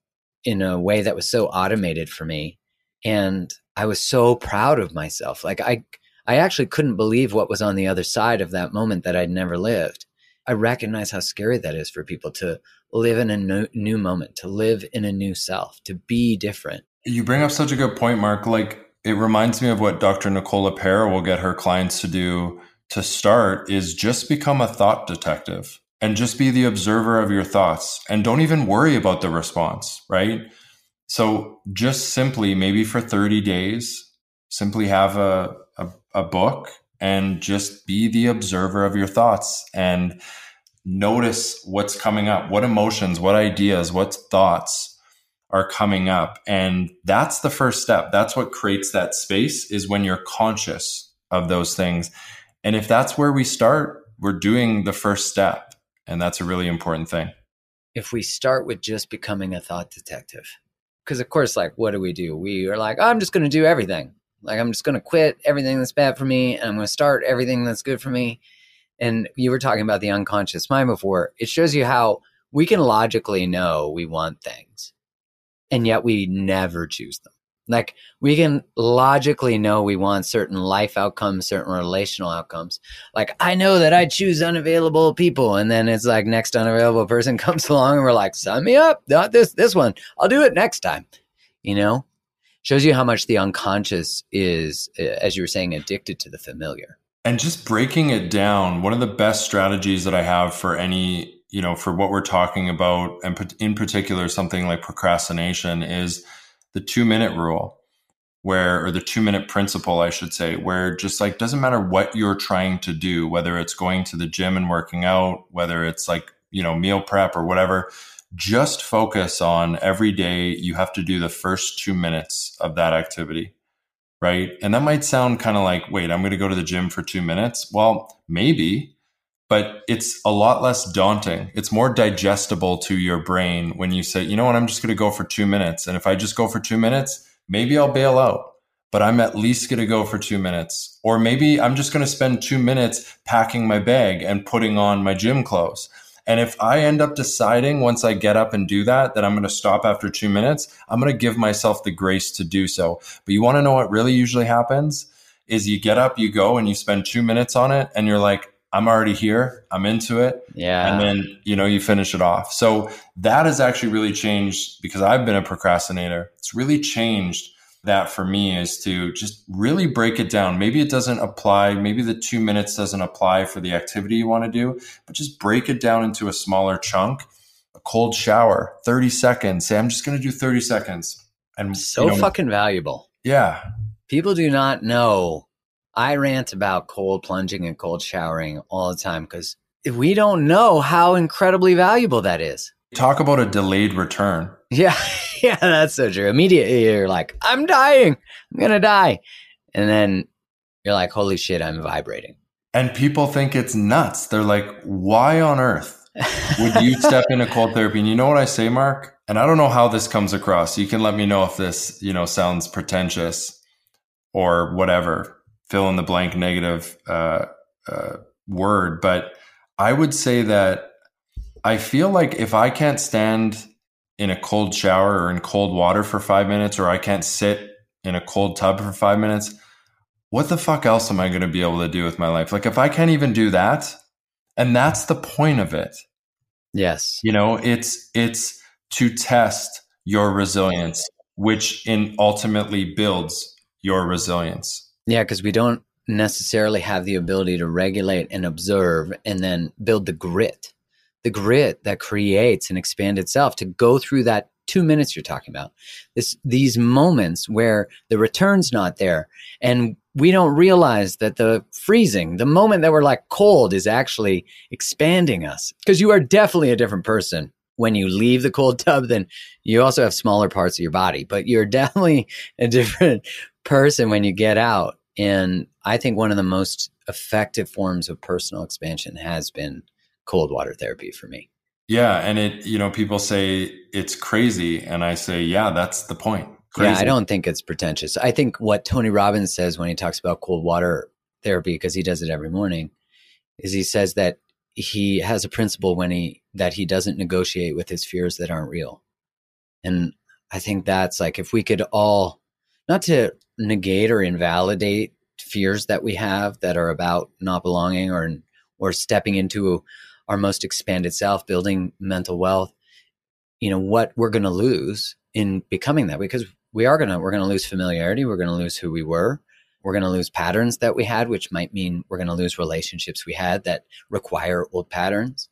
[SPEAKER 2] in a way that was so automated for me. And I was so proud of myself. Like I, I actually couldn't believe what was on the other side of that moment that I'd never lived. I recognize how scary that is for people to live in a new, new moment, to live in a new self, to be different.
[SPEAKER 1] You bring up such a good point, Mark. Like it reminds me of what Dr. Nicola LePera will get her clients to do to start is just become a thought detective and just be the observer of your thoughts and don't even worry about the response, right? So just simply maybe for 30 days, simply have a, a, a book and just be the observer of your thoughts and notice what's coming up, what emotions, what ideas, what thoughts are coming up. And that's the first step. That's what creates that space is when you're conscious of those things. And if that's where we start, we're doing the first step. And that's a really important thing.
[SPEAKER 2] If we start with just becoming a thought detective, because of course, like, what do we do? We are like, oh, I'm just going to do everything. Like, I'm just going to quit everything that's bad for me and I'm going to start everything that's good for me. And you were talking about the unconscious mind before. It shows you how we can logically know we want things and yet we never choose them. Like we can logically know we want certain life outcomes, certain relational outcomes. Like I know that I choose unavailable people, and then it's like next unavailable person (laughs) comes along, and we're like, sign me up, not this this one. I'll do it next time. You know, shows you how much the unconscious is, uh, as you were saying, addicted to the familiar.
[SPEAKER 1] And just breaking it down, one of the best strategies that I have for any you know, for what we're talking about, and in particular, something like procrastination is the two minute rule where, or the two minute principle, I should say, where just like doesn't matter what you're trying to do, whether it's going to the gym and working out, whether it's like, you know, meal prep or whatever, just focus on every day you have to do the first two minutes of that activity. Right. And that might sound kind of like, wait, I'm going to go to the gym for two minutes. Well, maybe, but it's a lot less daunting. It's more digestible to your brain when you say, you know what, I'm just going to go for two minutes. And if I just go for two minutes, maybe I'll bail out, but I'm at least going to go for two minutes. Or maybe I'm just going to spend two minutes packing my bag and putting on my gym clothes. And if I end up deciding once I get up and do that, that I'm going to stop after two minutes, I'm going to give myself the grace to do so. But you want to know what really usually happens? Is you get up, you go, and you spend two minutes on it, and you're like, I'm already here. I'm into it.
[SPEAKER 2] Yeah.
[SPEAKER 1] And then, you know, you finish it off. So that has actually really changed because I've been a procrastinator. It's really changed that for me is to just really break it down. Maybe it doesn't apply. Maybe the two minutes doesn't apply for the activity you want to do, but just break it down into a smaller chunk. A cold shower, 30 seconds. Say, I'm just going to do 30 seconds.
[SPEAKER 2] And so you know, fucking valuable.
[SPEAKER 1] Yeah.
[SPEAKER 2] People do not know I rant about cold plunging and cold showering all the time because we don't know how incredibly valuable that is.
[SPEAKER 1] Talk about a delayed return.
[SPEAKER 2] Yeah, (laughs) yeah, that's so true. Immediately you're like, I'm dying. I'm gonna die. And then you're like, holy shit, I'm vibrating.
[SPEAKER 1] And people think it's nuts. They're like, why on earth would you (laughs) step into cold therapy? And you know what I say, Mark? And I don't know how this comes across. You can let me know if this, you know, sounds pretentious or whatever, fill in the blank negative uh, uh, word. But I would say that I feel like if I can't stand in a cold shower or in cold water for five minutes, or I can't sit in a cold tub for five minutes, what the fuck else am I going to be able to do with my life? Like if I can't even do that, and that's the point of it.
[SPEAKER 2] Yes.
[SPEAKER 1] You know, it's it's to test your resilience, which in ultimately builds your resilience.
[SPEAKER 2] Yeah, because we don't necessarily have the ability to regulate and observe and then build the grit. The grit that creates and expand itself to go through that two minutes you're talking about. This these moments where the return's not there. And we don't realize that the freezing, the moment that we're like cold is actually expanding us. Because you are definitely a different person when you leave the cold (laughs) tub than you also have smaller parts of your body, but you're (laughs) definitely a different person when you get out. And I think one of the most effective forms of personal expansion has been cold water therapy for me.
[SPEAKER 1] Yeah. And it, you know, people say it's crazy. And I say, yeah, that's the point. Crazy.
[SPEAKER 2] Yeah, I don't think it's pretentious. I think what Tony Robbins says when he talks about cold water therapy, because he does it every morning, is he says that he has a principle when he that he doesn't negotiate with his fears that aren't real. And I think that's like if we could all not to negate or invalidate fears that we have that are about not belonging or or stepping into our most expanded self, building mental wealth, you know, what we're going to lose in becoming that because we are gonna we're gonna lose familiarity. We're gonna lose who we were. We're gonna lose patterns that we had, which might mean we're gonna lose relationships we had that require old patterns.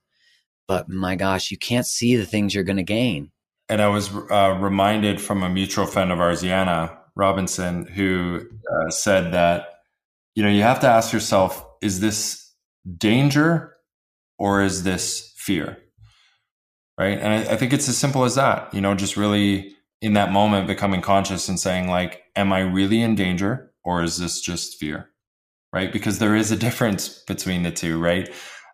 [SPEAKER 2] But my gosh, you can't see the things you're gonna gain.
[SPEAKER 1] And I was uh, reminded from a mutual friend of ours, Yana Robinson, who uh, said that you know you have to ask yourself: Is this danger or is this fear? Right, and I, I think it's as simple as that. You know, just really in that moment becoming conscious and saying like am i really in danger or is this just fear? Right? Because there is a difference between the two right?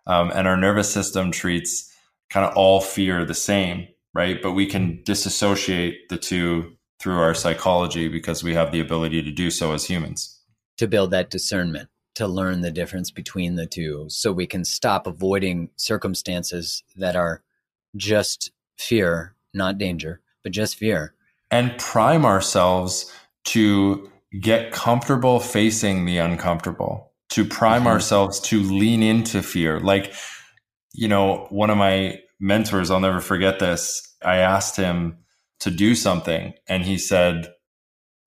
[SPEAKER 1] Um, and our nervous system treats kind of all fear the same right? But we can disassociate the two through our psychology because we have the ability to do so as humans.
[SPEAKER 2] To build that discernment to learn the difference between the two so we can stop avoiding circumstances that are just fear not danger but just fear
[SPEAKER 1] and prime ourselves to get comfortable facing the uncomfortable, to prime mm-hmm. ourselves to lean into fear. Like, you know, one of my mentors, I'll never forget this. I asked him to do something and he said,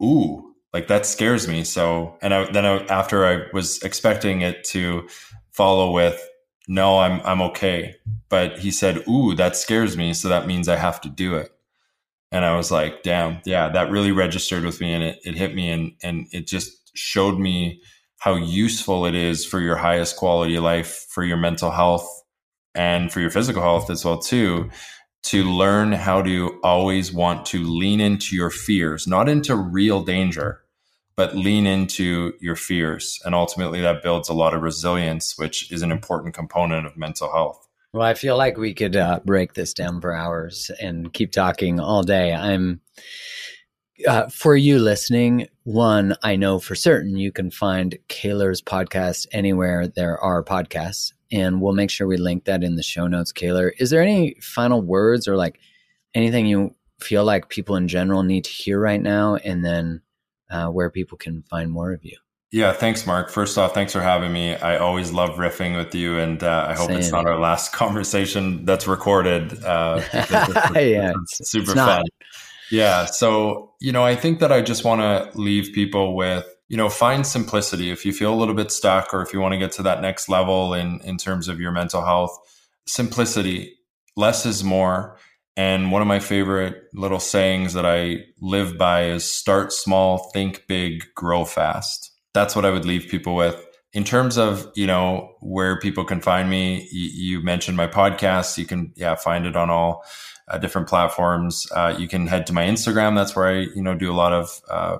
[SPEAKER 1] Ooh, like that scares me. So, and I, then I, after I was expecting it to follow with, no, I'm, I'm okay. But he said, Ooh, that scares me. So that means I have to do it and I was like, damn, yeah, that really registered with me and it, it hit me and, and it just showed me how useful it is for your highest quality life, for your mental health and for your physical health as well too, to learn how to always want to lean into your fears, not into real danger, but lean into your fears. And ultimately that builds a lot of resilience, which is an important component of mental health.
[SPEAKER 2] Well, I feel like we could uh, break this down for hours and keep talking all day. I'm uh, for you listening. One, I know for certain you can find Kaylor's podcast anywhere there are podcasts, and we'll make sure we link that in the show notes. Kaylor, is there any final words or like anything you feel like people in general need to hear right now, and then uh, where people can find more of you?
[SPEAKER 1] Yeah, thanks, Mark. First off, thanks for having me. I always love riffing with you, and uh, I hope Same. it's not our last (laughs) conversation that's recorded. Uh, (laughs)
[SPEAKER 2] yeah,
[SPEAKER 1] super fun. Yeah, so you know, I think that I just want to leave people with you know, find simplicity. If you feel a little bit stuck, or if you want to get to that next level in in terms of your mental health, simplicity. Less is more. And one of my favorite little sayings that I live by is start small, think big, grow fast that's what I would leave people with. In terms of you know where people can find me, you, you mentioned my podcast. You can yeah find it on all uh, different platforms. Uh, you can head to my Instagram. That's where I you know do a lot of uh,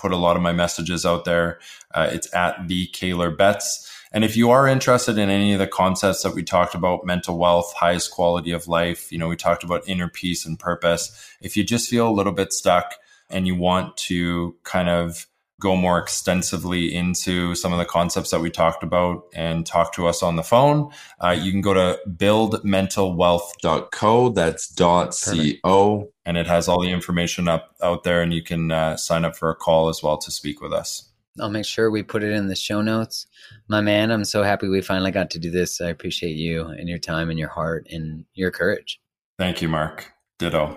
[SPEAKER 1] put a lot of my messages out there. Uh, it's at the Kaylor Betts. And if you are interested in any of the concepts that we talked about, mental wealth, highest quality of life, you know, we talked about inner peace and purpose. If you just feel a little bit stuck and you want to kind of go more extensively into some of the concepts that we talked about and talk to us on the phone, uh, you can go to buildmentalwealth.co. That's dot co. And it has all the information up out there, and you can uh, sign up for a call as well to speak with us.
[SPEAKER 2] I'll make sure we put it in the show notes. My man, I'm so happy we finally got to do this. I appreciate you and your time and your heart and your courage.
[SPEAKER 1] Thank you, Mark. Ditto.